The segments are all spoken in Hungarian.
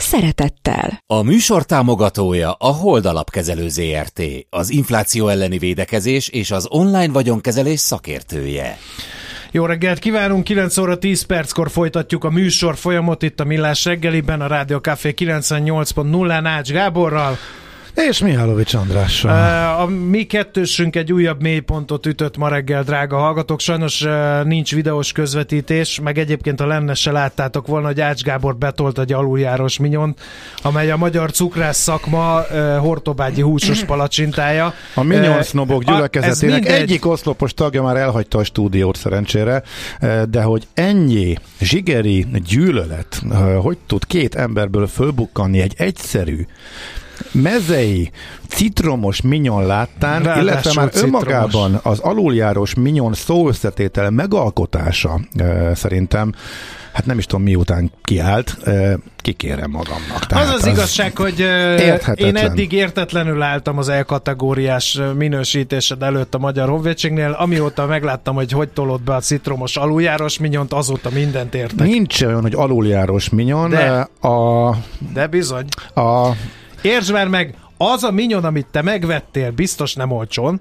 szeretettel. A műsor támogatója a Hold Alapkezelő ZRT, az infláció elleni védekezés és az online vagyonkezelés szakértője. Jó reggelt kívánunk, 9 óra 10 perckor folytatjuk a műsor folyamot itt a Millás reggeliben, a Rádió Café 98.0 Nács Gáborral. És Mihálovics Andrással. A mi kettősünk egy újabb mélypontot ütött ma reggel, drága hallgatók. Sajnos nincs videós közvetítés, meg egyébként a lenne se láttátok volna, hogy Ács Gábor betolt egy aluljáros minyont, amely a magyar cukrász szakma hortobágyi húsos palacsintája. A minyon sznobok gyülekezetének egyik oszlopos tagja már elhagyta a stúdiót szerencsére, de hogy ennyi zsigeri gyűlölet, hogy tud két emberből fölbukkanni egy egyszerű mezei citromos minyon láttán, Ráadásul illetve már citromos. önmagában az aluljárós minyon szó összetétele megalkotása e, szerintem hát nem is tudom miután kiállt, kikérem magamnak. Tehát az az, az igazság, hogy én eddig értetlenül álltam az E-kategóriás minősítésed előtt a Magyar Honvédségnél, amióta megláttam, hogy hogy tolott be a citromos aluljáros minyont, azóta mindent értek. Nincs olyan, hogy aluljáros minyon. De, a, de bizony. A, Értsd már meg, az a minyon, amit te megvettél, biztos nem olcsón,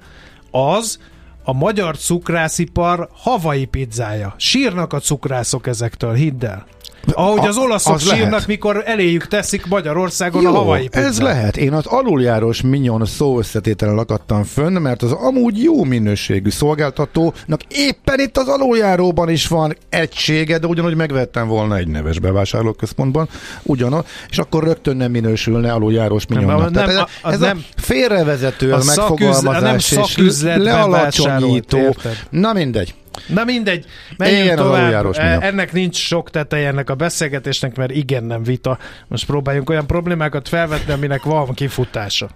az a magyar cukrászipar havai pizzája. Sírnak a cukrászok ezektől, hidd el. Ahogy az olaszok az sírnak, lehet. mikor eléjük teszik Magyarországon Jó, a havai pizzát. ez lehet. Én az aluljáros minyon szó összetételen lakadtam fönn, mert az amúgy jó minőségű szolgáltatónak éppen itt az aluljáróban is van egysége, de ugyanúgy megvettem volna egy neves bevásárlóközpontban, ugyanaz, és akkor rögtön nem minősülne aluljárós minyonnak. Nem, nem, ez, ez nem, a félrevezető a, a megfogalmazás, nem és lealacsonyító. Na mindegy. Na mindegy, menjünk igen, tovább. E, ennek nincs sok teteje ennek a beszélgetésnek, mert igen, nem vita. Most próbáljunk olyan problémákat felvetni, aminek van kifutása.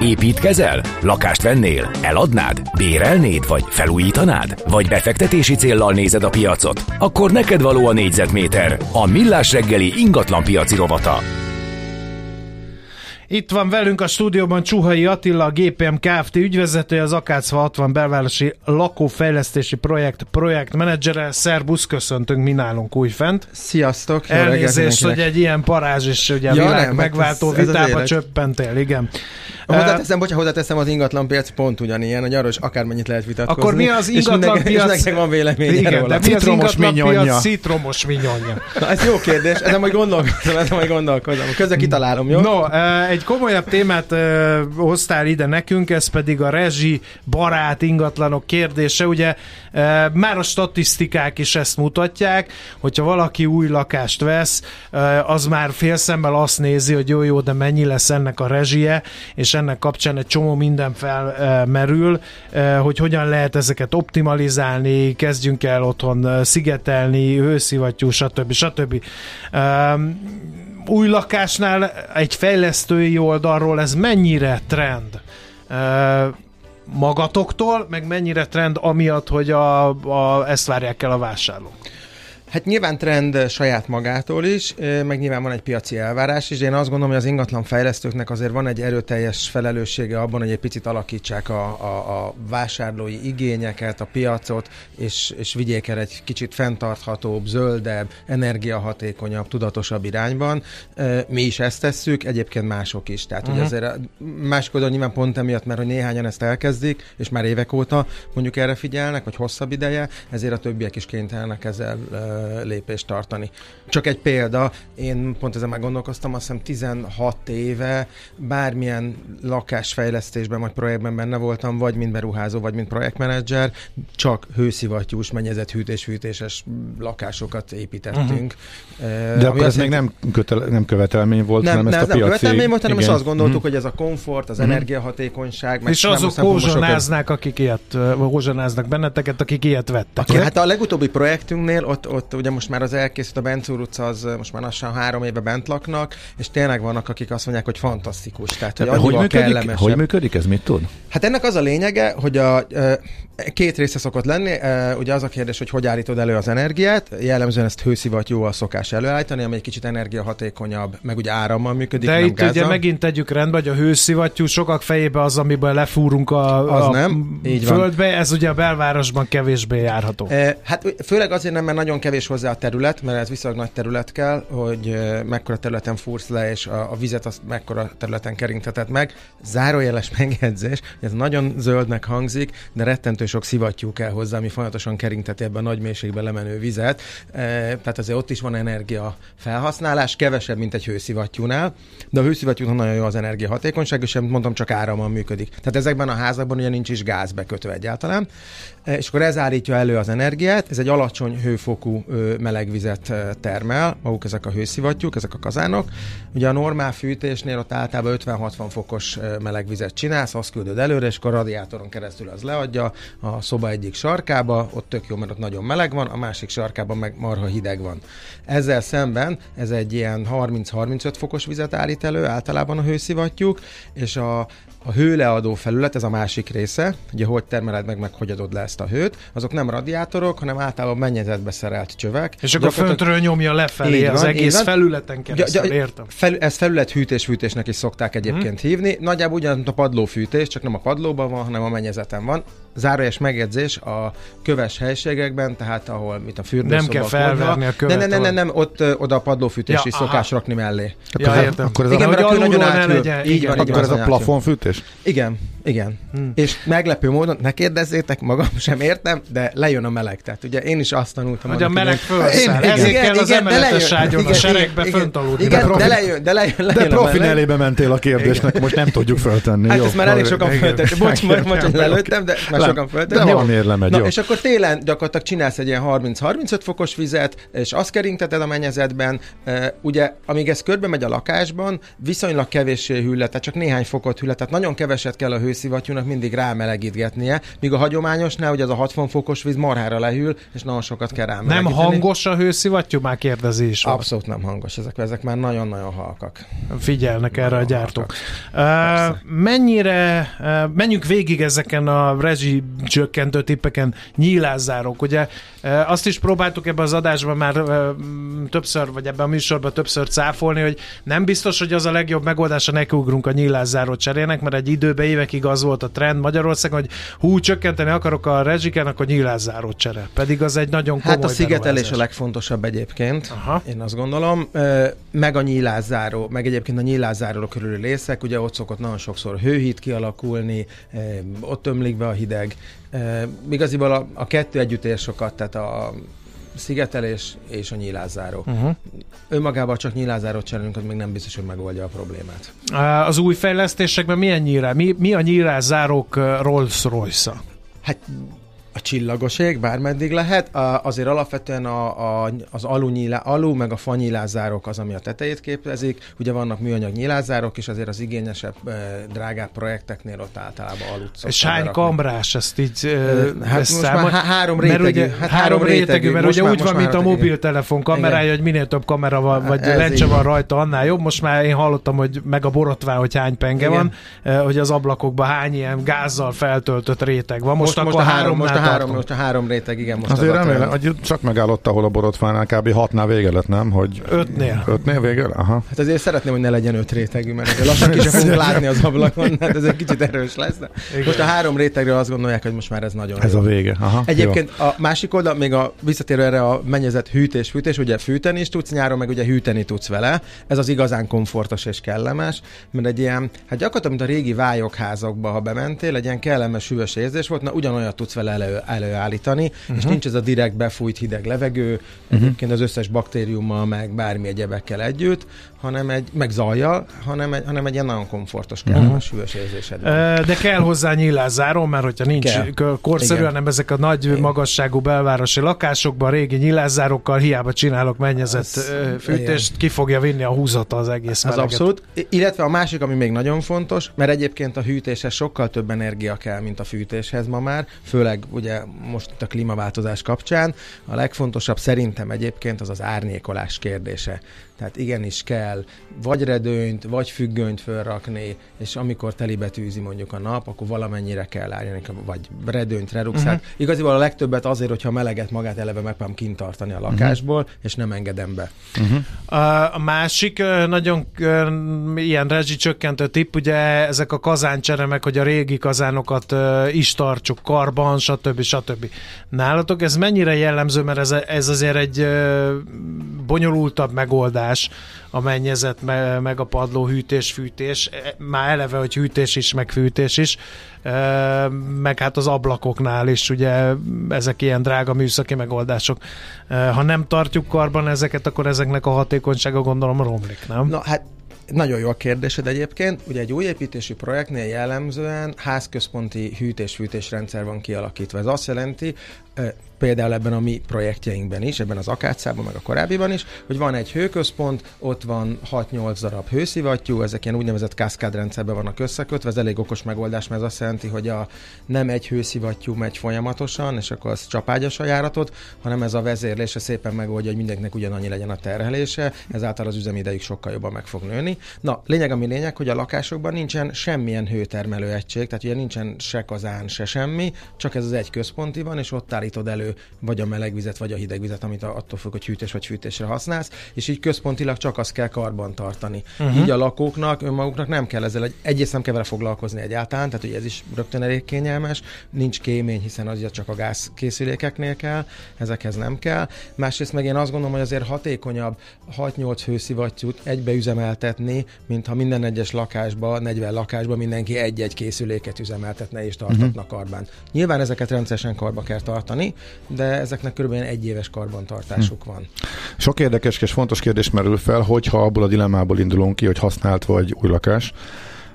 Építkezel? Lakást vennél? Eladnád? Bérelnéd? Vagy felújítanád? Vagy befektetési céllal nézed a piacot? Akkor neked való a négyzetméter. A Millás reggeli ingatlan piaci rovata. Itt van velünk a stúdióban Csuhai Attila, a GPM Kft. ügyvezetője, az Akácfa 60 belvárosi lakófejlesztési projekt projektmenedzsere. Szerbusz, köszöntünk mi nálunk újfent. Sziasztok! Elnézést, hogy egy ilyen parázs és ugye ja, világ nem, megváltó ez, vitába ez csöppentél, igen. Hozzáteszem, bocsánat, hozzáteszem, az ingatlan piac pont ugyanilyen, hogy arról is akármennyit lehet vitatkozni. Akkor mi az ingatlan piac? És van vélemény Igen, de mi az ingatlan piac citromos minyonja? Na, ez jó kérdés, ezen majd gondolkozom, ezen majd gondolkozom. Közben kitalálom, jó? No, egy komolyabb témát hoztál ide nekünk, ez pedig a rezsi barát ingatlanok kérdése. Ugye már a statisztikák is ezt mutatják, hogyha valaki új lakást vesz, az már félszemmel azt nézi, hogy jó, jó, de mennyi lesz ennek a rezsie, és ennek kapcsán egy csomó minden felmerül, hogy hogyan lehet ezeket optimalizálni, kezdjünk el otthon szigetelni, hőszivattyú, stb. stb. Új lakásnál egy fejlesztői oldalról ez mennyire trend? magatoktól, meg mennyire trend amiatt, hogy a, a, ezt várják el a vásárlók? Hát nyilván trend saját magától is, meg nyilván van egy piaci elvárás is, de én azt gondolom, hogy az ingatlan fejlesztőknek azért van egy erőteljes felelőssége abban, hogy egy picit alakítsák a, a, a vásárlói igényeket, a piacot, és, és vigyék el egy kicsit fenntarthatóbb, zöldebb, energiahatékonyabb, tudatosabb irányban. Mi is ezt tesszük, egyébként mások is. Tehát, uh-huh. hogy mhm. azért másik oldalon nyilván pont emiatt, mert hogy néhányan ezt elkezdik, és már évek óta mondjuk erre figyelnek, vagy hosszabb ideje, ezért a többiek is kénytelenek ezzel lépést tartani. Csak egy példa, én pont ezen már gondolkoztam, azt hiszem 16 éve bármilyen lakásfejlesztésben vagy projektben benne voltam, vagy mint beruházó, vagy mint projektmenedzser, csak hőszivattyús, mennyezett hűtés-fűtéses lakásokat építettünk. Uh-huh. De akkor ez még nem, kötele, nem követelmény volt, nem, hanem nem, ezt a piaci... Nem követelmény volt, hanem most azt gondoltuk, uh-huh. hogy ez a komfort, az uh-huh. energiahatékonyság, meg És azok hózsanáznak, akik ilyet, hózsanáznak benneteket, akik ilyet vettek. Aki, hát a legutóbbi projektünknél ott, ott ott ugye most már az elkészült a Bencúr utca, az most már lassan három éve bent laknak, és tényleg vannak, akik azt mondják, hogy fantasztikus. Tehát, hogy, hogy, működik, hogy működik ez, mit tud? Hát ennek az a lényege, hogy a, két része szokott lenni. Ugye az a kérdés, hogy hogy állítod elő az energiát. Jellemzően ezt hőszivattyúval szokás előállítani, ami egy kicsit energiahatékonyabb, meg ugye árammal működik. De nem itt gázzal. ugye megint tegyük rendbe, hogy a hőszivattyú sokak fejébe az, amiből lefúrunk a, az a nem. Így földbe, van. ez ugye a belvárosban kevésbé járható. Hát főleg azért nem, mert nagyon kevés hozzá a terület, mert ez viszonylag nagy terület kell, hogy mekkora területen fúrsz le, és a, a vizet azt mekkora területen kerinteted meg. Zárójeles megjegyzés, ez nagyon zöldnek hangzik, de rettentő sok szivattyú kell hozzá, ami folyamatosan keringteti ebben a nagy mélységben lemenő vizet. E, tehát azért ott is van energia felhasználás, kevesebb, mint egy hőszivattyúnál, de a hőszivattyúnak nagyon jó az energiahatékonyság, és mondom, csak árammal működik. Tehát ezekben a házakban ugye nincs is gáz bekötve egyáltalán, és akkor ez állítja elő az energiát, ez egy alacsony hőfokú melegvizet termel, maguk ezek a hőszivattyúk, ezek a kazánok. Ugye a normál fűtésnél ott általában 50-60 fokos melegvizet csinálsz, azt küldöd előre, és akkor a radiátoron keresztül az leadja a szoba egyik sarkába, ott tök jó, mert ott nagyon meleg van, a másik sarkában meg marha hideg van. Ezzel szemben ez egy ilyen 30-35 fokos vizet állít elő, általában a hőszivattyúk, és a, a hőleadó felület, ez a másik része, ugye hogy termeled meg, meg hogy adod le ezt a hőt, azok nem radiátorok, hanem általában mennyezetbe szerelt csövek. És akkor föntről nyomja lefelé van, az egész felületen keresztül, értem. Fel, ez felület hűtés-fűtésnek is szokták egyébként hmm. hívni. Nagyjából ugyanaz, mint a padlófűtés, csak nem a padlóban van, hanem a mennyezeten van. Zárójes megjegyzés a köves helységekben, tehát ahol mit a fürdőszoba. Nem kell felverni a követ. Nem, nem, nem, nem, ott oda a padlófűtés ja, is aha. szokás rakni mellé. Ja, akkor, értem. Akkor ez Igen, a, mert a nagyon áthűl. Így van, akkor ez a plafonfűtés? Igen, igen. Hmm. És meglepő módon, ne kérdezzétek, magam sem értem, de lejön a meleg. Tehát ugye én is azt tanultam. Hogy a meleg fölszáll. Ezért igen, kell az emeletes ágyon a seregbe fönt aludni. Igen, de lejön, de lejön, lejön De profi elébe mentél a kérdésnek, most nem tudjuk föltenni. Hát ezt már elég sokan föltették. Bocs, hogy lelőttem, de már sokan föltették. De valamiért lemegy, És akkor télen gyakorlatilag csinálsz egy ilyen 30-35 fokos vizet, és azt keringteted a mennyezetben. Ugye, amíg ez körbe megy a lakásban, viszonylag kevéssé hűl, tehát csak néhány fokot hűl, tehát nagyon keveset kell a hőszivattyúnak mindig rámelegítgetnie, míg a hagyományosnál, hogy az a 60 fokos víz marhára lehűl, és nagyon sokat kell rámelegíteni. Nem hangos a hőszivattyú? Már kérdezi is. Abszolút nem hangos, ezek, ezek már nagyon-nagyon halkak. Figyelnek erre a gyártók. Uh, mennyire, uh, menjünk végig ezeken a rezsi csökkentő tippeken, nyílászárok. Ugye uh, azt is próbáltuk ebbe az adásban már uh, többször, vagy ebben a műsorban többször cáfolni, hogy nem biztos, hogy az a legjobb megoldás, ha nekiugrunk a nyílászáró cserének, mert egy időben évekig az volt a trend Magyarországon, hogy hú, csökkenteni akarok a rezsiken, akkor nyílászáró csere. Pedig az egy nagyon komoly Hát a szigetelés a legfontosabb egyébként, Aha. én azt gondolom. Meg a nyílászáró, meg egyébként a nyílászáró körüli részek, ugye ott szokott nagyon sokszor hőhíd kialakulni, ott ömlik be a hideg. Igaziból a, a kettő együtt ér sokat, tehát a szigetelés és a nyílászáró. Uh-huh. Önmagában csak nyílázárót cserélünk, az még nem biztos, hogy megoldja a problémát. Az új fejlesztésekben milyen nyílá? Mi, mi a nyílázárók Rolls-Royce-a? Hát a csillagos ég, bármeddig lehet. A, azért alapvetően a, a, az alu, nyílá, alu meg a fanyilázárok az, ami a tetejét képezik. Ugye vannak műanyag nyilázárok, és azért az igényesebb, drágább projekteknél ott általában alut És hány kamrás ezt így hát most már három rétegű. Mert ugye, hát három rétegű, mert ugye úgy van, mint a mobiltelefon kamerája, hogy minél több kamera van, vagy Ez lencse van rajta, annál jobb. Most már én hallottam, hogy meg a borotvá, hogy hány penge Igen. van, hogy az ablakokban hány ilyen gázzal feltöltött réteg van. Most, most, akkor most a három, most a három, most a három réteg, igen. Most Azért remélem, hogy csak megállott, ahol a borotfánál kb. hatnál vége lett, nem? Hogy ötnél. Ötnél vége? Aha. Hát azért szeretném, hogy ne legyen öt rétegű, mert azért lassan ki fogunk látni az ablakon, hát ez egy kicsit erős lesz. De most a három rétegről azt gondolják, hogy most már ez nagyon Ez jó. a vége. Aha, Egyébként jó. a másik oldal, még a visszatérő erre a mennyezet hűtés, fűtés, ugye fűteni is tudsz nyáron, meg ugye hűteni tudsz vele. Ez az igazán komfortos és kellemes, mert egy ilyen, hát gyakorlatilag, mint a régi vályokházakba, ha bementél, egy ilyen kellemes, hűvös érzés volt, na ugyanolyat tudsz vele elő, előállítani, uh-huh. és mhm. nincs ez a direkt befújt hideg levegő, uh-huh. egyébként az összes baktériummal, meg bármi egyebekkel együtt, hanem egy, meg zajjal, hanem egy, hanem egy ilyen nagyon komfortos, kellemes, uh-huh. hűvös érzésed. De kell hozzá nyílászáró, mert hogyha nincs kell. korszerű, Igen. hanem ezek a nagy Igen. magasságú belvárosi lakásokban, régi nyílászárokkal hiába csinálok mennyezett ez, fűtést, Igen. ki fogja vinni a húzata az egész Ez abszolút. Illetve a másik, ami még nagyon fontos, mert egyébként a hűtéshez sokkal több energia kell, mint a fűtéshez ma már, főleg ugye ugye most itt a klímaváltozás kapcsán. A legfontosabb szerintem egyébként az az árnyékolás kérdése. Tehát igenis kell vagy redőnyt, vagy függönyt fölrakni, és amikor telibe tűzi mondjuk a nap, akkor valamennyire kell árnyani, vagy redőnyt, reduxát. Uh-huh. Igaziból a legtöbbet azért, hogyha meleget magát eleve megpróbálom kintartani a lakásból, uh-huh. és nem engedem be. Uh-huh. A másik nagyon ilyen rezsicsökkentő tipp, ugye ezek a kazáncseremek, hogy a régi kazánokat is tartsuk karban, stb. Stb. Nálatok ez mennyire jellemző, mert ez, ez azért egy bonyolultabb megoldás, a mennyezet, meg a padló hűtés, fűtés, e, már eleve, hogy hűtés is, meg fűtés is, meg hát az ablakoknál is, ugye ezek ilyen drága műszaki megoldások. Ha nem tartjuk karban ezeket, akkor ezeknek a hatékonysága gondolom romlik, nem? Na hát nagyon jó a kérdésed egyébként. Ugye egy új építési projektnél jellemzően házközponti hűtés-fűtés rendszer van kialakítva. Ez azt jelenti, például ebben a mi projektjeinkben is, ebben az akácában, meg a korábbiban is, hogy van egy hőközpont, ott van 6-8 darab hőszivattyú, ezek ilyen úgynevezett kaszkádrendszerben vannak összekötve, ez elég okos megoldás, mert ez azt jelenti, hogy a, nem egy hőszivattyú megy folyamatosan, és akkor az csapágyas a járatot, hanem ez a vezérlése szépen megoldja, hogy mindenkinek ugyanannyi legyen a terhelése, ezáltal az üzemidejük sokkal jobban meg fog nőni. Na, lényeg ami lényeg, hogy a lakásokban nincsen semmilyen hőtermelő egység, tehát ugye nincsen se kazán, se semmi, csak ez az egy központi van, és ott állítod elő vagy a melegvizet, vagy a hidegvizet, amit attól függ, hogy hűtés vagy fűtésre használsz, és így központilag csak azt kell karban tartani. Uh-huh. Így a lakóknak, önmaguknak nem kell ezzel, egy, egyrészt nem kell vele foglalkozni egyáltalán, tehát ugye ez is rögtön elég kényelmes, nincs kémény, hiszen az csak a gáz készülékeknél kell, ezekhez nem kell. Másrészt meg én azt gondolom, hogy azért hatékonyabb 6-8 hőszivattyút egybe üzemeltetni, mint ha minden egyes lakásba, 40 lakásba mindenki egy-egy készüléket üzemeltetne és tartatna uh-huh. karbán. Nyilván ezeket rendszeresen karba kell tartani, de ezeknek körülbelül egy éves karbantartásuk hm. van. Sok érdekes és fontos kérdés merül fel, hogyha abból a dilemmából indulunk ki, hogy használt vagy új lakás,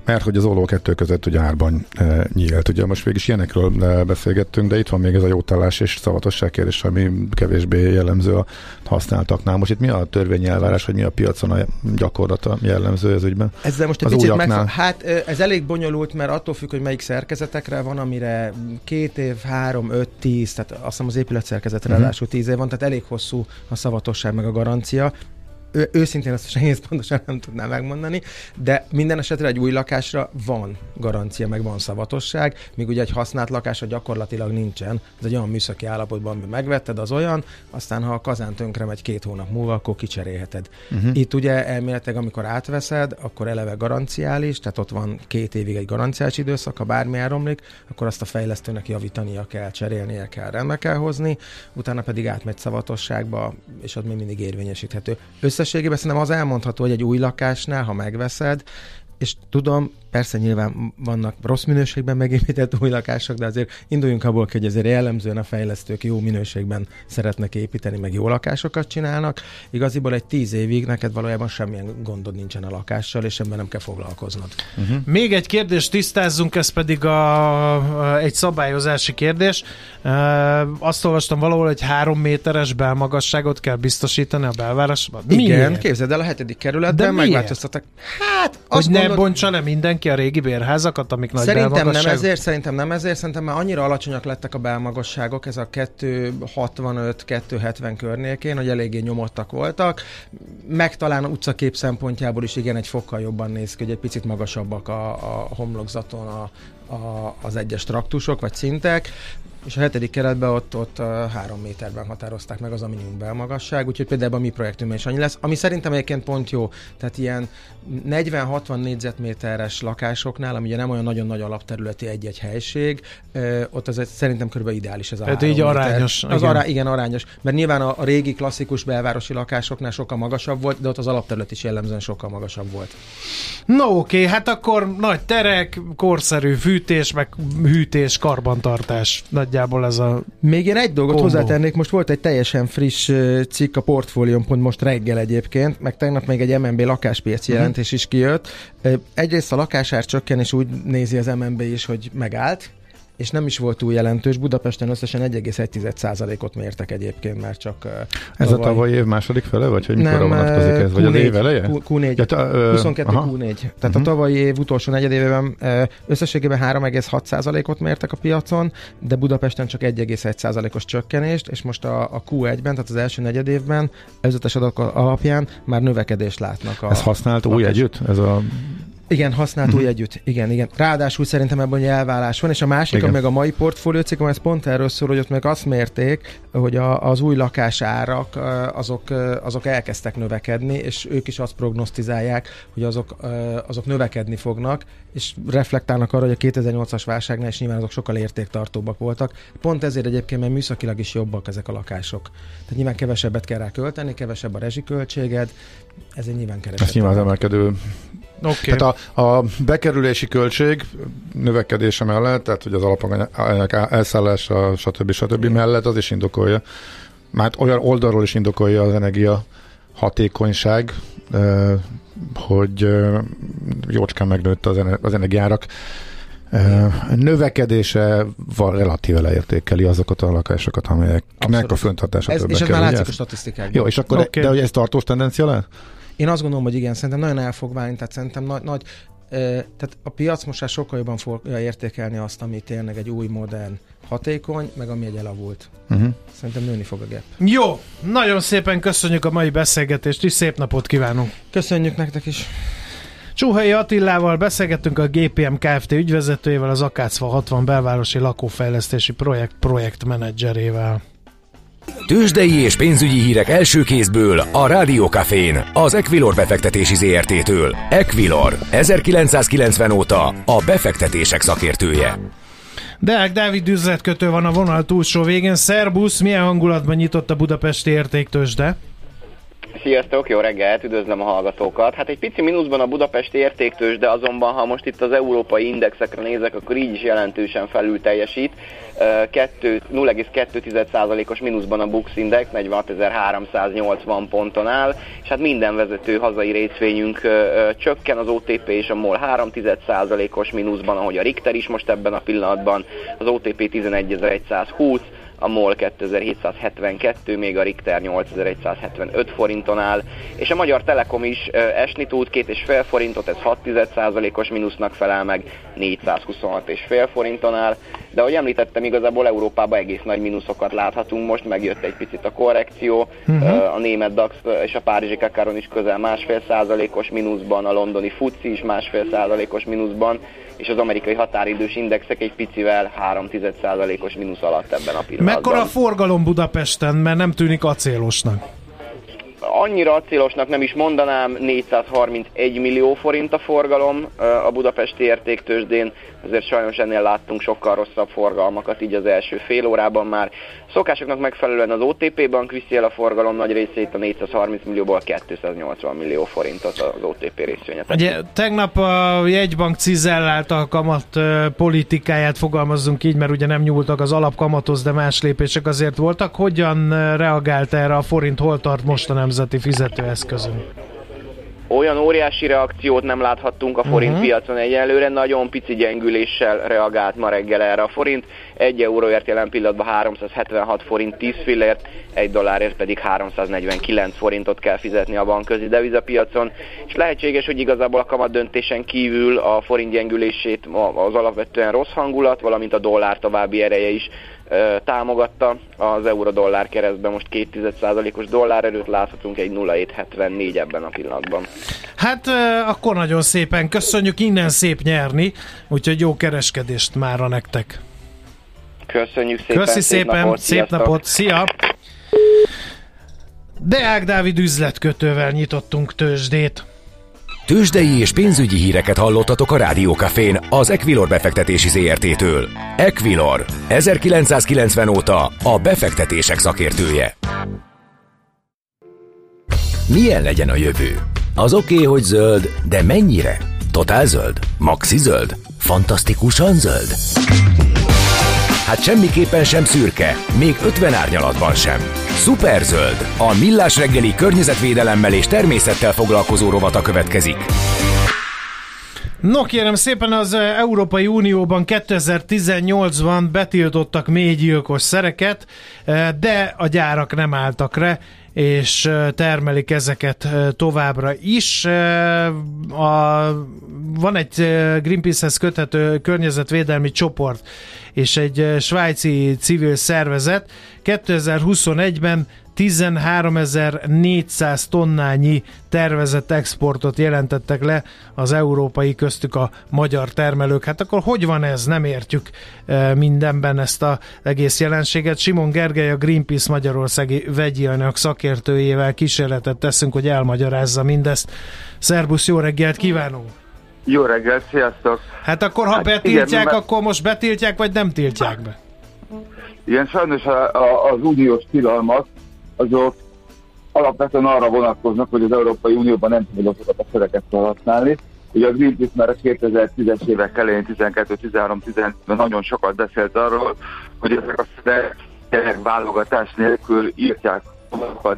mert hogy az olló kettő között ugye árban e, nyílt. Ugye most végig is ilyenekről e, beszélgettünk, de itt van még ez a jótállás és szavatosság kérdés, ami kevésbé jellemző a használtaknál. Most itt mi a törvényi elvárás, hogy mi a piacon a gyakorlata jellemző ez ügyben? Ezzel most egy az picit meg, Hát ez elég bonyolult, mert attól függ, hogy melyik szerkezetekre van, amire két év, három, öt, tíz, tehát azt hiszem az épületszerkezetre uh-huh. tíz év van, tehát elég hosszú a szavatosság meg a garancia ő, őszintén azt sem pontosan nem tudnám megmondani, de minden esetre egy új lakásra van garancia, meg van szavatosság, míg ugye egy használt lakásra gyakorlatilag nincsen. Ez egy olyan műszaki állapotban, amit megvetted, az olyan, aztán ha a kazán tönkre megy két hónap múlva, akkor kicserélheted. Uh-huh. Itt ugye elméletileg, amikor átveszed, akkor eleve garanciális, tehát ott van két évig egy garanciás időszak, ha bármi elromlik, akkor azt a fejlesztőnek javítania kell, cserélnie kell, rendbe kell hozni, utána pedig átmegy szavatosságba, és ott még mindig érvényesíthető. Össze összességében szerintem az elmondható, hogy egy új lakásnál, ha megveszed, és tudom, Persze nyilván vannak rossz minőségben megépített új lakások, de azért induljunk abból, hogy azért jellemzően a fejlesztők jó minőségben szeretnek építeni, meg jó lakásokat csinálnak. Igaziból egy tíz évig neked valójában semmilyen gondod nincsen a lakással, és ebben nem kell foglalkoznod. Uh-huh. Még egy kérdést tisztázzunk, ez pedig a, a, egy szabályozási kérdés. E, azt olvastam valahol, hogy három méteres belmagasságot kell biztosítani a belvárosban. Igen, képzeld el, a hetedik kerületben megváltoztattak. Hát, hogy ne gondolod... bontsa le mindenki ki a régi bérházakat, amik nagy Szerintem nem ezért, szerintem nem ezért, szerintem már annyira alacsonyak lettek a belmagasságok, ez a 265-270 környékén, hogy eléggé nyomottak voltak. Meg talán utcakép szempontjából is igen, egy fokkal jobban néz ki, hogy egy picit magasabbak a, a homlokzaton a, a, az egyes traktusok vagy szintek, és a hetedik keretben ott, ott három méterben határozták meg az a minimum belmagasság, úgyhogy például a mi projektünkben is annyi lesz, ami szerintem egyébként pont jó, tehát ilyen 40-60 négyzetméteres lakásoknál, ami ugye nem olyan nagyon nagy alapterületi egy-egy helység, ott az szerintem körülbelül ideális ez a Tehát így méter. arányos. Az igen. Ará, igen, arányos, mert nyilván a, a régi klasszikus belvárosi lakásoknál sokkal magasabb volt, de ott az alapterület is jellemzően sokkal magasabb volt. No oké, okay, hát akkor nagy terek, korszerű fűtés, meg hűtés, karbantartás. Nagy nagyjából ez a Még én egy dolgot kombó. hozzátennék, most volt egy teljesen friss cikk a portfólión, pont most reggel egyébként, meg tegnap még egy MNB lakáspiaci uh-huh. jelentés is kijött. Egyrészt a lakásár csökken, és úgy nézi az MNB is, hogy megállt, és nem is volt túl jelentős. Budapesten összesen 1,1%-ot mértek egyébként már csak. Ez tavaly... a tavalyi év második fele, vagy hogy mikor vonatkozik ez? Vagy az év eleje? Q4. Ja, ta, ö, 22 aha. Q4. Tehát uh-huh. a mhm. tavalyi év utolsó negyedévében összességében 3,6%-ot mértek a piacon, de Budapesten csak 1,1%-os csökkenést, és most a, a Q1-ben, tehát az első negyedévben előzetes adatok alapján már növekedést látnak. A, ez használt új együtt? Ez a igen, használt uh-huh. új együtt. Igen, igen. Ráadásul szerintem ebben egy elvállás van, és a másik, igen. meg a mai portfóliócikkom, ez pont erről szól, hogy ott meg azt mérték, hogy a, az új lakásárak azok, azok elkezdtek növekedni, és ők is azt prognosztizálják, hogy azok, azok növekedni fognak, és reflektálnak arra, hogy a 2008-as válságnál is nyilván azok sokkal értéktartóbbak voltak. Pont ezért egyébként, mert műszakilag is jobbak ezek a lakások. Tehát nyilván kevesebbet kell rá költeni, kevesebb a rezsiköltséged, ez egy nyilván keresett. Ez nyilván az emelkedő Okay. Tehát a, a bekerülési költség növekedése mellett, tehát hogy az alapanyag elszállása, stb. stb. mellett az is indokolja. Már olyan oldalról is indokolja az energia hatékonyság, hogy jócskán megnőtt az, az energiárak növekedése relatíve leértékeli azokat a lakásokat, amelyek a fönthatása többek És ez már látszik a statisztikákban. Jó, és akkor, okay. de, hogy ez tartós tendencia lehet? Én azt gondolom, hogy igen, szerintem nagyon el fog válni, tehát szerintem nagy, nagy tehát a piac most már sokkal jobban fogja értékelni azt, ami tényleg egy új, modern, hatékony, meg ami egy elavult. Uh-huh. Szerintem nőni fog a gap. Jó, nagyon szépen köszönjük a mai beszélgetést, és szép napot kívánunk! Köszönjük nektek is! Csuhai Attilával beszélgettünk a GPM Kft. ügyvezetőjével, az Akácfa 60 belvárosi lakófejlesztési projekt projektmenedzserével. Tőzsdei és pénzügyi hírek első kézből a Rádiókafén, az Equilor befektetési ZRT-től. Equilor, 1990 óta a befektetések szakértője. Deák Dávid üzletkötő van a vonal túlsó végén. Szerbusz, milyen hangulatban nyitott a budapesti értéktősde? Sziasztok, jó reggelt, üdvözlöm a hallgatókat. Hát egy pici mínuszban a budapesti értéktős, de azonban, ha most itt az európai indexekre nézek, akkor így is jelentősen felül teljesít. 0,2%-os mínuszban a Bux Index, 46.380 ponton áll, és hát minden vezető hazai részvényünk csökken, az OTP és a MOL 3,1%-os mínuszban, ahogy a Richter is most ebben a pillanatban, az OTP 11.120, a MOL 2772, még a Richter 8175 forinton áll, és a Magyar Telekom is esni tud, két és fél forintot, ez 6% os mínusznak felel meg, 426,5 forinton áll, de ahogy említettem, igazából Európában egész nagy mínuszokat láthatunk most, megjött egy picit a korrekció, uh-huh. a német DAX és a Párizsi Kakaron is közel másfél százalékos mínuszban, a londoni FUCI is másfél százalékos mínuszban, és az amerikai határidős indexek egy picivel 3,1%-os mínusz alatt ebben a pillanatban. Mekkora forgalom Budapesten, mert nem tűnik acélosnak? annyira acélosnak nem is mondanám, 431 millió forint a forgalom a budapesti értéktősdén, azért sajnos ennél láttunk sokkal rosszabb forgalmakat így az első fél órában már. Szokásoknak megfelelően az OTP bank viszi el a forgalom nagy részét, a 430 millióból 280 millió forintot az OTP részvényet. Ugye tegnap a jegybank cizellálta a kamat politikáját, fogalmazzunk így, mert ugye nem nyúltak az alapkamathoz, de más lépések azért voltak. Hogyan reagált erre a forint, hol tart most a nemzeti fizetőeszközünk? Olyan óriási reakciót nem láthattunk a forint uh-huh. piacon egyelőre, nagyon pici gyengüléssel reagált ma reggel erre a forint. Egy euróért jelen pillanatban 376 forint 10 fillért, egy dollárért pedig 349 forintot kell fizetni a bankközi devizapiacon, és lehetséges, hogy igazából a kamat döntésen kívül a forint gyengülését az alapvetően rossz hangulat, valamint a dollár további ereje is támogatta az euró-dollár keresztben most 2,1%-os dollár erőt láthatunk egy 0,774 ebben a pillanatban. Hát akkor nagyon szépen köszönjük, innen szép nyerni, úgyhogy jó kereskedést mára nektek. Köszönjük szépen. Köszi szép szépen, napot, szép napot, szia! Deák Dávid üzletkötővel nyitottunk tőzsdét. Tőzsdei és pénzügyi híreket hallottatok a Rádiókafén az Equilor befektetési ZRT-től. Equilor, 1990 óta a befektetések szakértője. Milyen legyen a jövő? Az oké, okay, hogy zöld, de mennyire? Totál zöld? Maxi zöld? Fantasztikusan zöld? Hát semmiképpen sem szürke, még 50 árnyalatban sem. Superzöld, a millás reggeli környezetvédelemmel és természettel foglalkozó rovata következik. No kérem szépen az Európai Unióban 2018-ban betiltottak mélygyilkos szereket, de a gyárak nem álltak re, és termelik ezeket továbbra is. A, van egy Greenpeace-hez köthető környezetvédelmi csoport és egy svájci civil szervezet. 2021-ben 13.400 tonnányi tervezett exportot jelentettek le az európai köztük a magyar termelők. Hát akkor hogy van ez? Nem értjük e, mindenben ezt az egész jelenséget. Simon Gergely a Greenpeace Magyarországi vegyi anyag szakértőjével kísérletet teszünk, hogy elmagyarázza mindezt. Szerbusz, jó reggelt kívánunk! Jó reggelt, sziasztok! Hát akkor, ha hát betiltják, igen, akkor most betiltják, vagy nem tiltják be? Igen, sajnos a, a, az uniós tilalmak azok alapvetően arra vonatkoznak, hogy az Európai Unióban nem tudod azokat a szereket felhasználni. Ugye a Greenpeace már a 2010-es évek elején, 12-13-15-ben nagyon sokat beszélt arról, hogy ezek a szerek válogatás nélkül írtják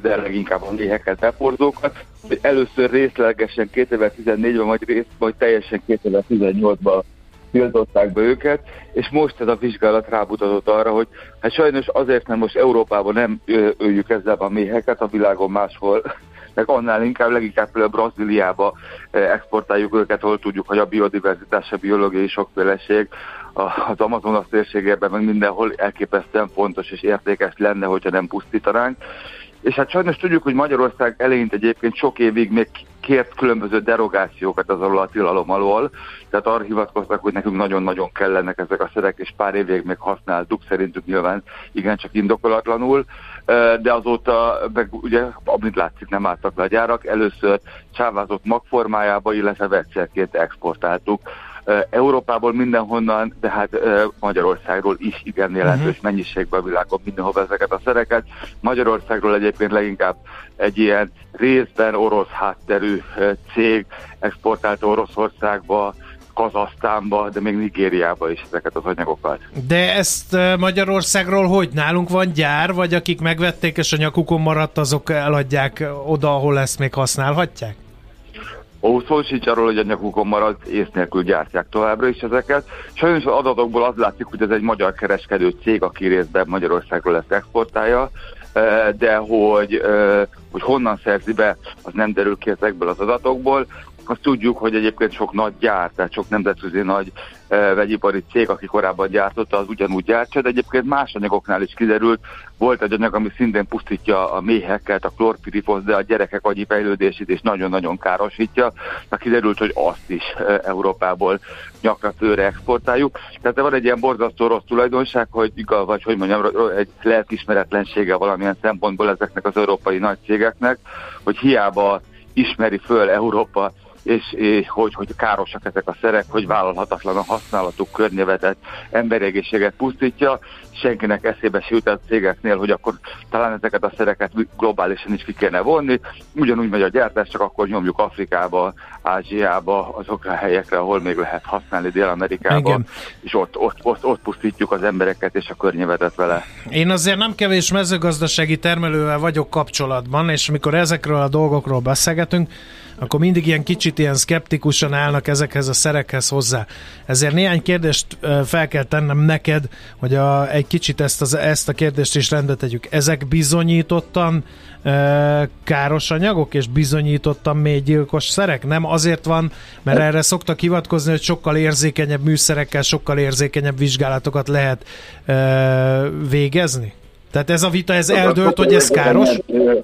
de leginkább a méheket, beporzókat, hogy először részlegesen 2014-ben, vagy, rész, vagy teljesen 2018-ban tiltották be őket, és most ez a vizsgálat rámutatott arra, hogy hát sajnos azért nem most Európában nem öljük ezzel a méheket, a világon máshol meg annál inkább, leginkább például Brazíliába exportáljuk őket, ahol tudjuk, hogy a biodiverzitás, a biológiai sokféleség az Amazonas térségében, meg mindenhol elképesztően fontos és értékes lenne, hogyha nem pusztítanánk. És hát sajnos tudjuk, hogy Magyarország elején egyébként sok évig még kért különböző derogációkat az alól a tilalom alól, tehát arra hivatkoztak, hogy nekünk nagyon-nagyon kellenek ezek a szerek, és pár évig még használtuk, szerintük nyilván igencsak indokolatlanul, de azóta, meg ugye, amit látszik, nem álltak le a gyárak, először csávázott magformájába, illetve vegyszerként exportáltuk Európából mindenhonnan, de hát Magyarországról is igen jelentős uh-huh. mennyiségben a világon mindenhol ezeket a szereket. Magyarországról egyébként leginkább egy ilyen részben orosz hátterű cég exportálta Oroszországba, Kazasztánba, de még Nigériába is ezeket az anyagokat. De ezt Magyarországról hogy? Nálunk van gyár, vagy akik megvették és a nyakukon maradt, azok eladják oda, ahol ezt még használhatják? Ó, szó sincs arról, hogy a nyakukon maradt, ész nélkül gyártják továbbra is ezeket. Sajnos az adatokból az látszik, hogy ez egy magyar kereskedő cég, aki részben Magyarországról ezt exportálja, de hogy, hogy honnan szerzi be, az nem derül ki ezekből az adatokból. Azt tudjuk, hogy egyébként sok nagy gyár, tehát sok nemzetközi nagy e, vegyipari cég, aki korábban gyártotta, az ugyanúgy gyártja, de egyébként más anyagoknál is kiderült. Volt egy anyag, ami szintén pusztítja a méheket, a klorpirifos, de a gyerekek agyi fejlődését is nagyon-nagyon károsítja. Tehát kiderült, hogy azt is e, Európából nyakra főre exportáljuk. Tehát van egy ilyen borzasztó rossz tulajdonság, hogy vagy hogy mondjam, egy lelkismeretlensége valamilyen szempontból ezeknek az európai nagy cégeknek, hogy hiába ismeri föl Európa és, hogy, hogy károsak ezek a szerek, hogy vállalhatatlan a használatuk, környevetet, emberegészséget pusztítja. Senkinek eszébe se jut a cégeknél, hogy akkor talán ezeket a szereket globálisan is ki kéne vonni. Ugyanúgy megy a gyártás, csak akkor nyomjuk Afrikába, Ázsiába, azokra a helyekre, ahol még lehet használni Dél-Amerikába, Igen. és ott, ott, ott, ott pusztítjuk az embereket és a környevetet vele. Én azért nem kevés mezőgazdasági termelővel vagyok kapcsolatban, és amikor ezekről a dolgokról beszélgetünk, akkor mindig ilyen kicsit ilyen szkeptikusan állnak ezekhez a szerekhez hozzá. Ezért néhány kérdést fel kell tennem neked, hogy a, egy kicsit ezt, az, ezt a kérdést is rendbe tegyük. Ezek bizonyítottan e, káros anyagok, és bizonyítottan mély gyilkos szerek? Nem azért van, mert erre szoktak hivatkozni, hogy sokkal érzékenyebb műszerekkel, sokkal érzékenyebb vizsgálatokat lehet e, végezni? Tehát ez a vita, ez eldőlt, hogy ez káros?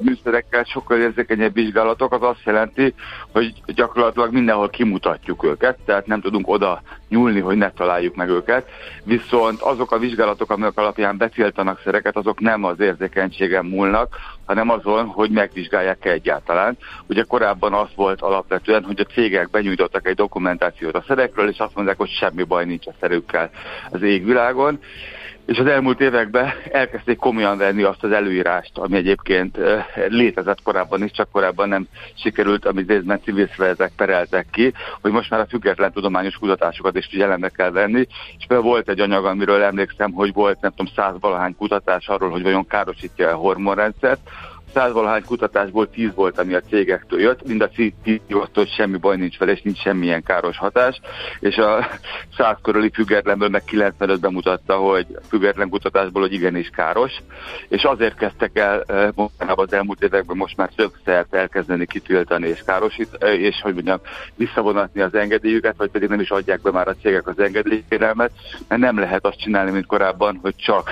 Műszerekkel sokkal érzékenyebb vizsgálatok, az azt jelenti, hogy gyakorlatilag mindenhol kimutatjuk őket, tehát nem tudunk oda nyúlni, hogy ne találjuk meg őket. Viszont azok a vizsgálatok, amelyek alapján betiltanak szereket, azok nem az érzékenységen múlnak, hanem azon, hogy megvizsgálják-e egyáltalán. Ugye korábban az volt alapvetően, hogy a cégek benyújtottak egy dokumentációt a szerekről, és azt mondják, hogy semmi baj nincs a szerükkel az égvilágon és az elmúlt években elkezdték komolyan venni azt az előírást, ami egyébként létezett korábban is, csak korábban nem sikerült, amit részben civil szervezetek pereltek ki, hogy most már a független tudományos kutatásokat is figyelembe kell venni, és például volt egy anyag, amiről emlékszem, hogy volt nem tudom száz valahány kutatás arról, hogy vajon károsítja a hormonrendszert, százvalahány kutatásból 10 volt, ami a cégektől jött, mind a 10 jött, hogy semmi baj nincs vele, és nincs semmilyen káros hatás, és a 100 körüli függetlenből meg 95 bemutatta, hogy független kutatásból, hogy igenis káros, és azért kezdtek el mostanában az elmúlt években most már többszert elkezdeni kitiltani és károsít, és hogy mondjam, visszavonatni az engedélyüket, vagy pedig nem is adják be már a cégek az engedélykérelmet, mert nem lehet azt csinálni, mint korábban, hogy csak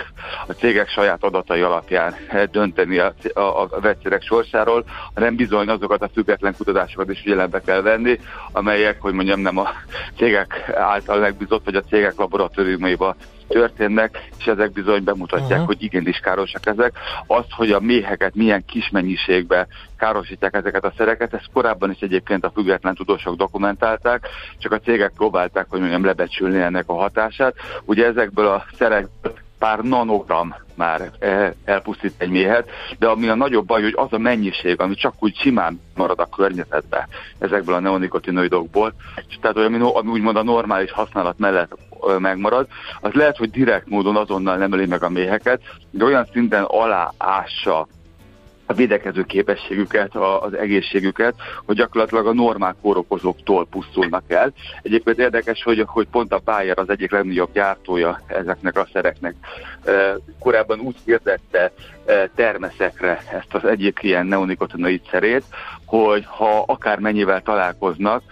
a cégek saját adatai alapján dönteni a, a, a vegyszerek sorsáról, hanem bizony azokat a független kutatásokat is figyelembe kell venni, amelyek, hogy mondjam, nem a cégek által megbízott, vagy a cégek laboratóriumaiba történnek, és ezek bizony bemutatják, uh-huh. hogy igenis károsak ezek. Azt, hogy a méheket milyen kis mennyiségben károsítják ezeket a szereket, ezt korábban is egyébként a független tudósok dokumentálták, csak a cégek próbálták, hogy mondjam, lebecsülni ennek a hatását. Ugye ezekből a szerekből pár nanogram már eh, elpusztít egy méhet, de ami a nagyobb baj, hogy az a mennyiség, ami csak úgy simán marad a környezetbe ezekből a neonikotinoidokból, és tehát ami, ami úgymond a normális használat mellett megmarad, az lehet, hogy direkt módon azonnal nem öli meg a méheket, de olyan szinten aláássa a védekező képességüket, az egészségüket, hogy gyakorlatilag a normál kórokozóktól pusztulnak el. Egyébként érdekes, hogy, hogy pont a Bayer az egyik legnagyobb gyártója ezeknek a szereknek. Korábban úgy hirdette termeszekre ezt az egyik ilyen neonikotinoid szerét, hogy ha akár mennyivel találkoznak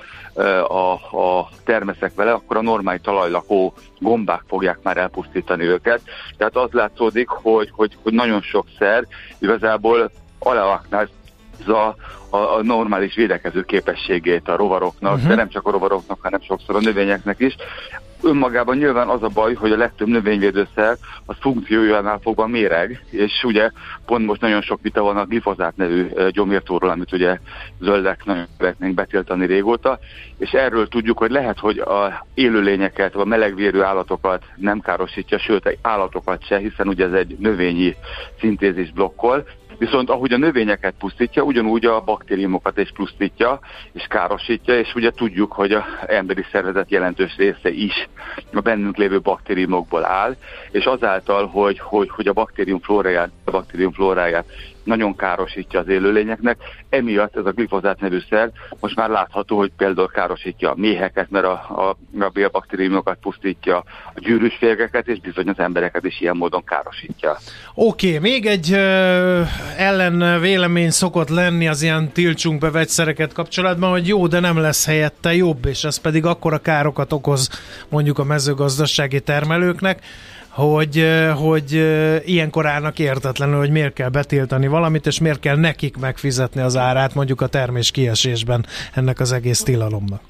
a, a termeszek vele, akkor a normális talajlakó gombák fogják már elpusztítani őket. Tehát az látszódik, hogy, hogy, hogy nagyon sok szer igazából aláaknázza a, a normális védekező képességét a rovaroknak, uh-huh. de nem csak a rovaroknak, hanem sokszor a növényeknek is. Önmagában nyilván az a baj, hogy a legtöbb növényvédőszer a funkciójánál fogva méreg, és ugye pont most nagyon sok vita van a glifozát nevű gyomírtóról, amit ugye zöldek nagyon szeretnénk betiltani régóta, és erről tudjuk, hogy lehet, hogy a élőlényeket, a melegvérű állatokat nem károsítja, sőt, állatokat se, hiszen ugye ez egy növényi szintézis blokkol, Viszont ahogy a növényeket pusztítja, ugyanúgy a baktériumokat is pusztítja és károsítja, és ugye tudjuk, hogy a emberi szervezet jelentős része is a bennünk lévő baktériumokból áll, és azáltal, hogy, hogy, hogy a baktérium flóráját, a baktérium flóráját nagyon károsítja az élőlényeknek. Emiatt ez a glifozát nevű szer most már látható, hogy például károsítja a méheket, mert a, a, a bélbaktériumokat pusztítja, a gyűrűs férgeket, és bizony az embereket is ilyen módon károsítja. Oké, okay, még egy ö, ellen vélemény szokott lenni az ilyen tiltsunk be vegyszereket kapcsolatban, hogy jó, de nem lesz helyette jobb, és ez pedig akkora károkat okoz mondjuk a mezőgazdasági termelőknek, hogy, hogy ilyenkor állnak értetlenül, hogy miért kell betiltani valamit, és miért kell nekik megfizetni az árát mondjuk a termés kiesésben ennek az egész tilalomnak.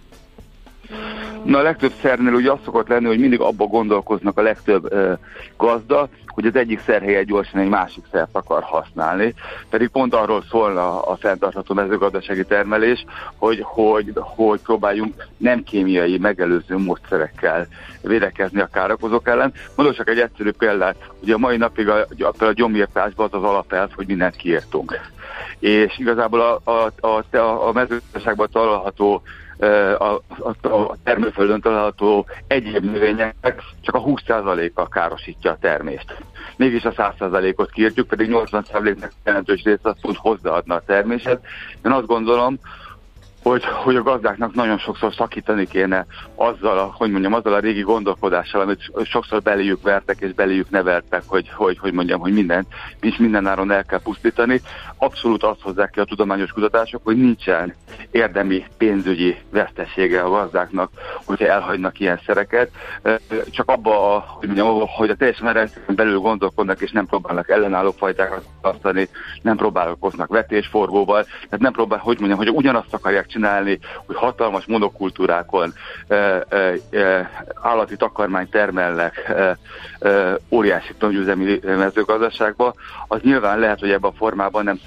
Na a legtöbb szernél ugye az szokott lenni, hogy mindig abba gondolkoznak a legtöbb ö, gazda, hogy az egyik szer helyett gyorsan egy másik szert akar használni. Pedig pont arról szólna a fenntartható mezőgazdasági termelés, hogy, hogy, hogy próbáljunk nem kémiai megelőző módszerekkel védekezni a károkozók ellen. Mondok csak egy egyszerű példát, ugye a mai napig a, a, a gyomírtásban az az alapelv, hogy mindent kiírtunk. És igazából a, a, a, a mezőgazdaságban található a, a, a termőföldön található egyéb növények csak a 20%-a károsítja a termést. Mégis a 100%-ot kiírtjuk, pedig 80%-nek jelentős része azt tud hozzáadna a terméset. Én azt gondolom, hogy, hogy a gazdáknak nagyon sokszor szakítani kéne azzal a, hogy mondjam, azzal a régi gondolkodással, amit sokszor beléjük vertek és beléjük neveltek, hogy, hogy, hogy mondjam, hogy mindent, és mindenáron el kell pusztítani. Abszolút azt hozzák ki a tudományos kutatások, hogy nincsen érdemi pénzügyi vesztesége a gazdáknak, hogyha elhagynak ilyen szereket. Csak abba, a, hogy, mondjam, hogy a teljesen rendszeren belül gondolkodnak, és nem próbálnak ellenálló fajtákat tartani, nem próbálkoznak vetésforgóval, tehát nem próbál, hogy mondjam, hogy ugyanazt akarják csinálni, hogy hatalmas monokultúrákon e, e, e, állati takarmányt termelnek e, e, óriási tanúzemi mezőgazdaságba, az nyilván lehet, hogy ebben a formában nem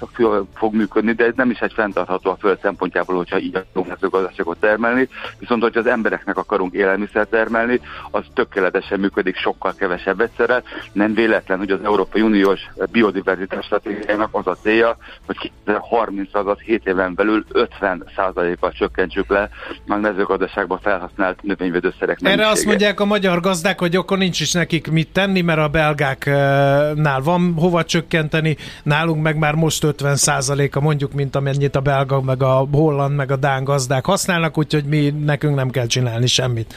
fog működni, de ez nem is egy fenntartható a föld szempontjából, hogyha így akarunk mezőgazdaságot termelni, viszont hogyha az embereknek akarunk élelmiszer termelni, az tökéletesen működik sokkal kevesebb egyszerre. Nem véletlen, hogy az Európai Uniós biodiverzitás stratégiának az a célja, hogy 2030 azaz 7 éven belül 50 10%-kal csökkentsük le a mezőgazdaságban felhasznált növényvédőszerek Erre azt mondják a magyar gazdák, hogy akkor nincs is nekik mit tenni, mert a belgáknál van hova csökkenteni, nálunk meg már most 50%-a mondjuk, mint amennyit a belga, meg a holland, meg a dán gazdák használnak, úgyhogy mi nekünk nem kell csinálni semmit.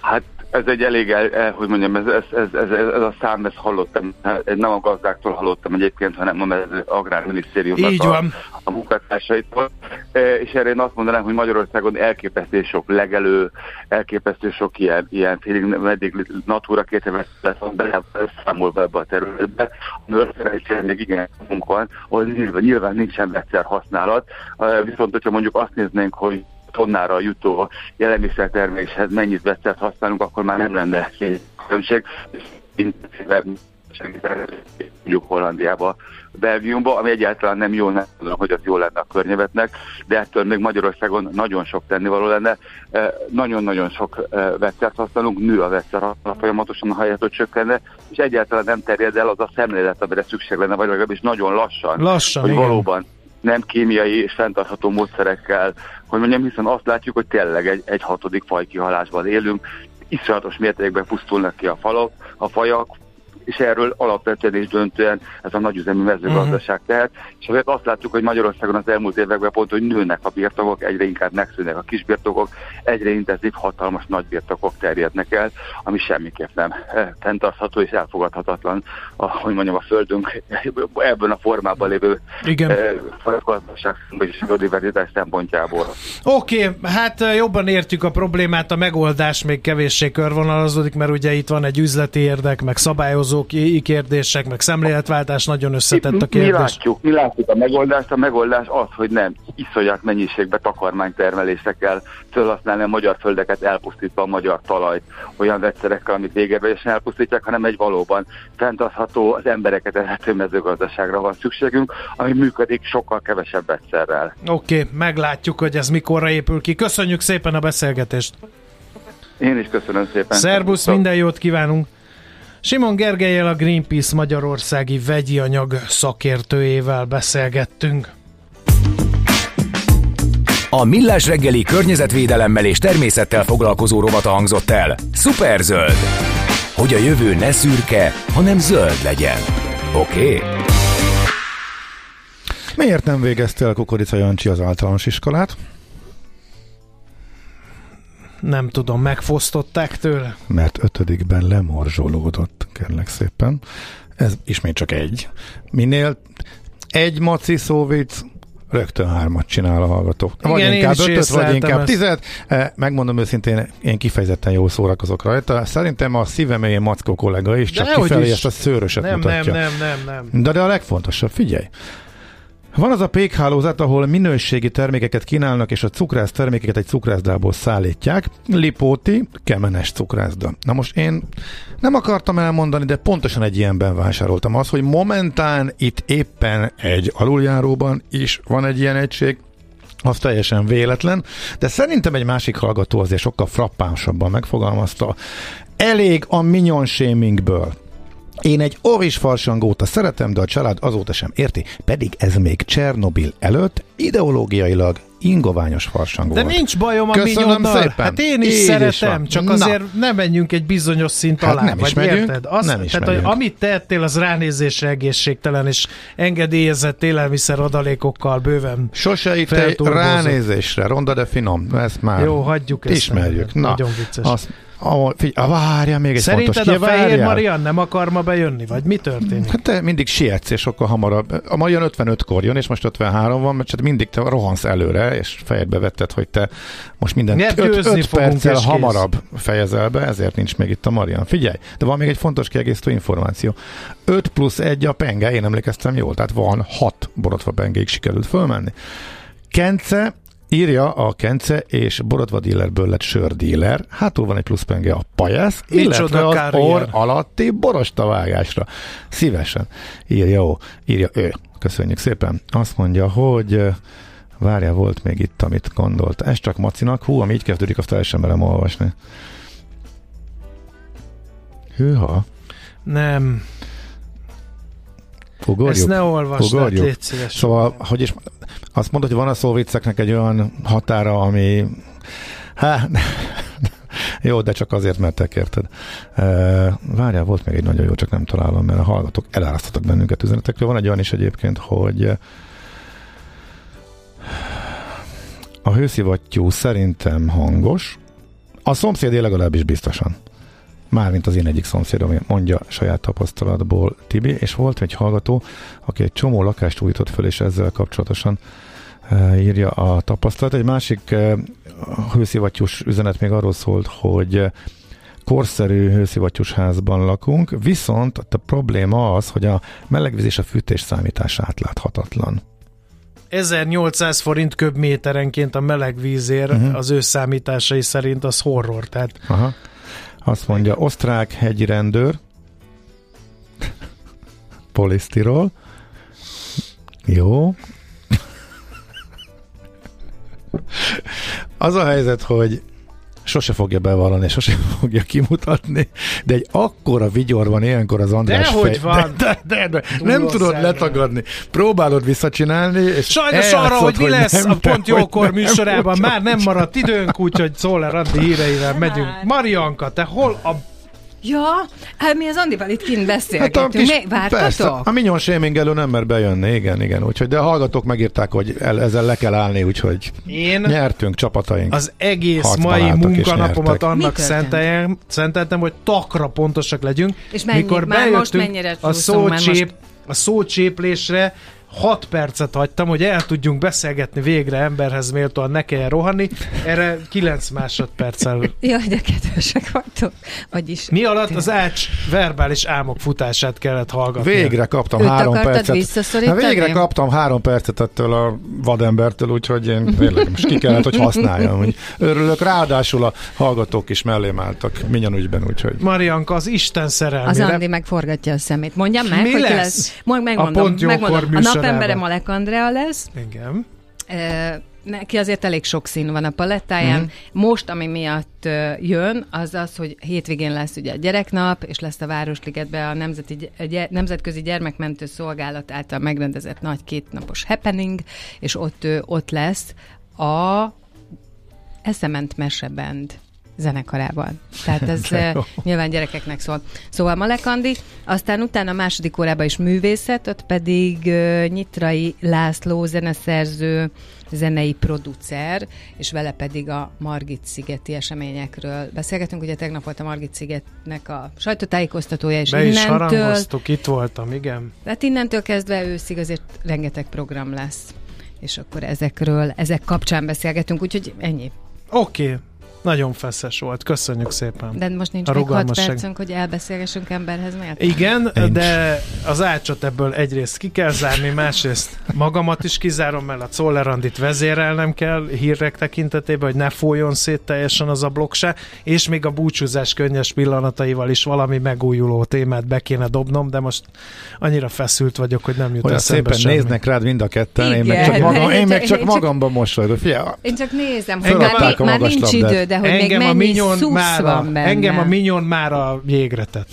Hát ez egy elég, el, hogy mondjam, ez, ez, ez, ez, ez a szám, ezt hallottam, nem a gazdáktól hallottam egyébként, hanem az Agrárminisztériumnak Így van. a, a munkatársaitól. E, és erre én azt mondanám, hogy Magyarországon elképesztő sok legelő, elképesztő sok ilyen, ilyen félig meddig Natura 2000 lesz van számolva ebbe a területbe. A nőszerűen még igen van, ahol nyilván, nyilván nincsen vegyszer használat. E, viszont, hogyha mondjuk azt néznénk, hogy tonnára jutó élelmiszerterméshez mennyit veszett használunk, akkor már nem lenne különbség. mondjuk Hollandiába, Belgiumba, ami egyáltalán nem jó, nem tudom, hogy az jó lenne a környezetnek, de ettől még Magyarországon nagyon sok tennivaló lenne. E, nagyon-nagyon sok e, veszert használunk, nő a veszter folyamatosan, a helyet, hogy csökkenne, és egyáltalán nem terjed el az a szemlélet, amire szükség lenne, vagy legalábbis nagyon lassan, lassan hogy igen. valóban nem kémiai és fenntartható módszerekkel, hogy mondjam, hiszen azt látjuk, hogy tényleg egy, egy hatodik fajkihalásban élünk, iszonyatos mértékben pusztulnak ki a falak, a fajak, és erről alapvetően és döntően ez a nagyüzemű mezőgazdaság uh-huh. tehet. És azért azt látjuk, hogy Magyarországon az elmúlt években pont, hogy nőnek a birtokok, egyre inkább megszűnnek a kisbirtokok, egyre intenzív, hatalmas nagy birtokok terjednek el, ami semmiképp nem eh, fenntartható és elfogadhatatlan, a, hogy mondjam, a földünk ebben a formában lévő Igen. Eh, gazdaság és biodiverzitás szempontjából. Oké, okay, hát eh, jobban értjük a problémát, a megoldás még kevéssé körvonalazódik, mert ugye itt van egy üzleti érdek, meg szabályozó vonatkozó kérdések, meg szemléletváltás nagyon összetett a kérdés. Mi látjuk, mi látjuk a megoldást. A megoldás az, hogy nem iszonyat mennyiségbe takarmánytermelésre kell felhasználni a magyar földeket, elpusztítva a magyar talajt olyan vegyszerekkel, amit végérvegyesen elpusztítják, hanem egy valóban fenntartható, az embereket elhető mezőgazdaságra van szükségünk, ami működik sokkal kevesebb vegyszerrel. Oké, okay, meglátjuk, hogy ez mikorra épül ki. Köszönjük szépen a beszélgetést! Én is köszönöm szépen. Szerbusz, minden jót kívánunk! Simon Gergelyel a Greenpeace Magyarországi vegyi anyag szakértőjével beszélgettünk. A Millás reggeli környezetvédelemmel és természettel foglalkozó rovata hangzott el. zöld, Hogy a jövő ne szürke, hanem zöld legyen. Oké? Okay? Miért nem végezte el Kukorica Jancsi az általános iskolát? Nem tudom, megfosztották tőle? Mert ötödikben lemorzsolódott, kérlek szépen. Ez ismét csak egy. Minél egy maci szóvic, rögtön hármat csinál a hallgató. Igen, vagy inkább ötöt, vagy inkább ezt. tizet. Eh, megmondom őszintén, én kifejezetten jól szórakozok rajta. Szerintem a szívemélyén Mackó kollega is, csak kifelé ezt a szőröset nem, mutatja. Nem, nem, nem, nem. De, de a legfontosabb, figyelj, van az a pékhálózat, ahol minőségi termékeket kínálnak, és a cukrász termékeket egy cukrászdából szállítják. Lipóti, kemenes cukrászda. Na most én nem akartam elmondani, de pontosan egy ilyenben vásároltam az, hogy momentán itt éppen egy aluljáróban is van egy ilyen egység, az teljesen véletlen, de szerintem egy másik hallgató azért sokkal frappánsabban megfogalmazta. Elég a minion shamingből. Én egy oris farsangóta szeretem, de a család azóta sem érti, pedig ez még Csernobil előtt ideológiailag ingoványos farsang De volt. nincs bajom a Köszönöm minyonnal. szépen. Hát én is Így szeretem, is csak Na. azért nem menjünk egy bizonyos szint hát alá. Nem is megyünk, érted? Azt, nem is tehát, megyünk. hogy amit tettél, az ránézésre egészségtelen, és engedélyezett élelmiszer adalékokkal bőven Sose itt egy ránézésre, ronda de finom, ezt már Jó, hagyjuk ezt. Ismerjük. Na, Nagyon vicces. Azt a, figy- a várja még egy Szerinted fontos. a Fehér Marian nem akar ma bejönni, vagy mi történik? Hát te mindig sietsz, és sokkal hamarabb. A Marian 55-kor jön, és most 53 van, mert csak mindig te rohansz előre, és fejedbe vetted, hogy te most minden 5 perccel hamarabb fejezel be, ezért nincs még itt a Marian. Figyelj, de van még egy fontos kiegészítő információ. 5 plusz 1 a penge, én emlékeztem jól, tehát van 6 borotva pengéig sikerült fölmenni. Kence Írja a Kence és borotva dílerből lett sördíler. Hátul van egy pluszpenge a pajász, illetve az orr alatti borostavágásra. Szívesen. Írja, ó, írja ő. Köszönjük szépen. Azt mondja, hogy várja, volt még itt, amit gondolt. Ez csak Macinak. Hú, ami így kezdődik, azt el sem merem olvasni. Hűha. Nem. Ugorjuk? Ezt ne olvasd, Ugorjuk. légy szíves. Szóval, hogy is, azt mondod, hogy van a szóvicceknek egy olyan határa, ami Há, jó, de csak azért, mert te kérted. Várjál, volt még egy nagyon jó, csak nem találom, mert a hallgatók elárasztottak bennünket üzenetekről. Van egy olyan is egyébként, hogy a hőszivattyú szerintem hangos, a szomszédé legalábbis biztosan. Mármint az én egyik szomszédom mondja saját tapasztalatból Tibi, és volt egy hallgató, aki egy csomó lakást újított föl, és ezzel kapcsolatosan uh, írja a tapasztalat. Egy másik uh, hőszivattyús üzenet még arról szólt, hogy korszerű hőszivattyús házban lakunk, viszont a probléma az, hogy a melegvíz és a fűtés számítás átláthatatlan. 1800 forint köbméterenként a melegvízért uh-huh. az ő számításai szerint az horror. Tehát... Aha. Azt mondja, osztrák hegyi rendőr, polisztirol, jó. Az a helyzet, hogy sose fogja bevallani, sose fogja kimutatni, de egy akkora vigyor van ilyenkor az András de fej. van. De, de, de, de. nem tudod szerre. letagadni. Próbálod visszacsinálni, és Sajnos arra, hogy mi lesz nem, a Pont Jókor műsorában, már nem maradt időnk, úgyhogy Szóler Andi híreivel megyünk. Marianka, te hol a Ja, hát mi az Andival itt kint beszélgetünk. Hát a kis, mi, vártatok? Persze, a Minyon Shaming elő nem mer bejönni, igen, igen. Úgyhogy, de a hallgatók megírták, hogy el, ezzel le kell állni, úgyhogy Én nyertünk csapataink. Az egész mai munkanapomat annak szenteltem, hogy takra pontosak legyünk. És mennyi, Mikor már most mennyire a szócsép, most... a szócséplésre 6 percet hagytam, hogy el tudjunk beszélgetni végre emberhez méltóan, ne kelljen rohanni. Erre 9 másodperccel. Jaj, de kedvesek vagytok. Vagyis... Mi alatt az ács verbális álmok futását kellett hallgatni. Végre kaptam Őt három percet. Na, végre kaptam három percet ettől a vadembertől, úgyhogy én végleg most ki kellett, hogy használjam. Hogy örülök, ráadásul a hallgatók is mellém álltak minyan ügyben, úgyhogy. Marianka, az Isten szerelmére. Az Andi megforgatja a szemét. Mondjam meg, Mi hogy lesz? lesz. Megmondom, a pont megmondom. A napembere Malek Andrea lesz. Igen. E, neki azért elég sok szín van a palettáján. Mm. Most, ami miatt jön, az az, hogy hétvégén lesz ugye a gyereknap, és lesz a Városligetben a Nemzeti, gy- Nemzetközi Gyermekmentő Szolgálat által megrendezett nagy kétnapos happening, és ott, ott lesz a Eszement Mesebend zenekarában. Tehát ez nyilván gyerekeknek szól. Szóval Malek Andi, aztán utána a második órában is művészet, ott pedig uh, Nyitrai László zeneszerző, zenei producer, és vele pedig a Margit szigeti eseményekről beszélgetünk. Ugye tegnap volt a Margit szigetnek a sajtótájékoztatója, és Be innentől... is itt voltam, igen. Tehát innentől kezdve őszig azért rengeteg program lesz és akkor ezekről, ezek kapcsán beszélgetünk, úgyhogy ennyi. Oké, okay. Nagyon feszes volt, köszönjük szépen. De most nincs még 6 percünk, hogy elbeszélgessünk emberhez miért? Igen, nincs. de az ácsot ebből egyrészt ki kell zárni, másrészt magamat is kizárom, mert a Czollerandit vezérelnem kell hírek tekintetében, hogy ne folyjon szét teljesen az a blokk se, és még a búcsúzás könnyes pillanataival is valami megújuló témát be kéne dobnom, de most annyira feszült vagyok, hogy nem jut Olyan eszembe szépen semmi. néznek rád mind a ketten, Igen, én meg csak, magam, én meg csak magamban mosolyodok. Én csak nézem, hogy már, már nincs idő, de de hogy engem még mennyi a szusz már a, van benne. Engem a minyon már a jégre tett.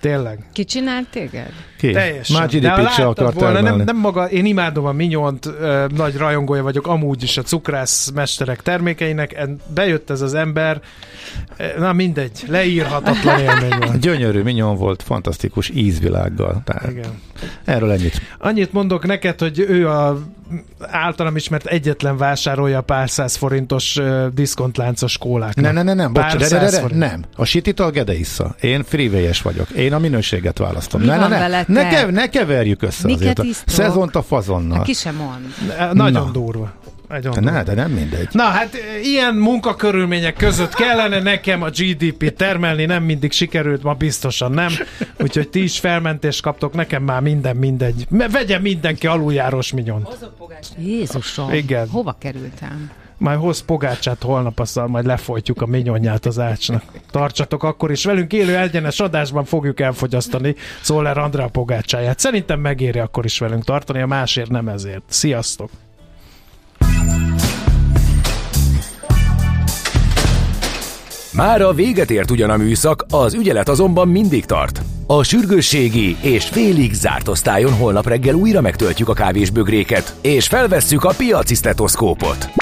Tényleg. Ki csinált téged? Ki? Teljesen. Már GDP-t se akart volna, nem, nem maga, én imádom a minyont, uh, nagy rajongója vagyok amúgy is a cukrász mesterek termékeinek, bejött ez az ember, na mindegy, leírhatatlan élmény van. Gyönyörű minyon volt, fantasztikus ízvilággal. Tehát Igen. Erről ennyit. Annyit mondok neked, hogy ő a általam ismert egyetlen vásárolja a pár száz forintos uh, diszkontláncos kólák. Ne, ne, ne, nem, bocs, de, de, de, de, nem. A sititől gedeissza. Én freeway vagyok. Én a minőséget választom. Mi ne, ne, ne, ne, kev, ne keverjük össze Miket azért. A szezont a fazonnal. Ki sem mond. Nagyon Na. durva. Ne, de nem mindegy. Na hát ilyen munkakörülmények között kellene nekem a GDP termelni, nem mindig sikerült, ma biztosan nem. Úgyhogy ti is felmentést kaptok, nekem már minden mindegy. Vegye mindenki aluljárós minyon. Jézusom, Igen. hova kerültem? Majd hoz pogácsát holnap, aztán majd lefolytjuk a minyonját az ácsnak. Tartsatok akkor is velünk élő egyenes adásban fogjuk elfogyasztani Szoller Andrá pogácsáját. Szerintem megéri akkor is velünk tartani, a másért nem ezért. Sziasztok! Már a véget ért ugyan a műszak, az ügyelet azonban mindig tart. A sürgősségi és félig zárt osztályon holnap reggel újra megtöltjük a kávésbögréket, és felvesszük a piaci stetoszkópot.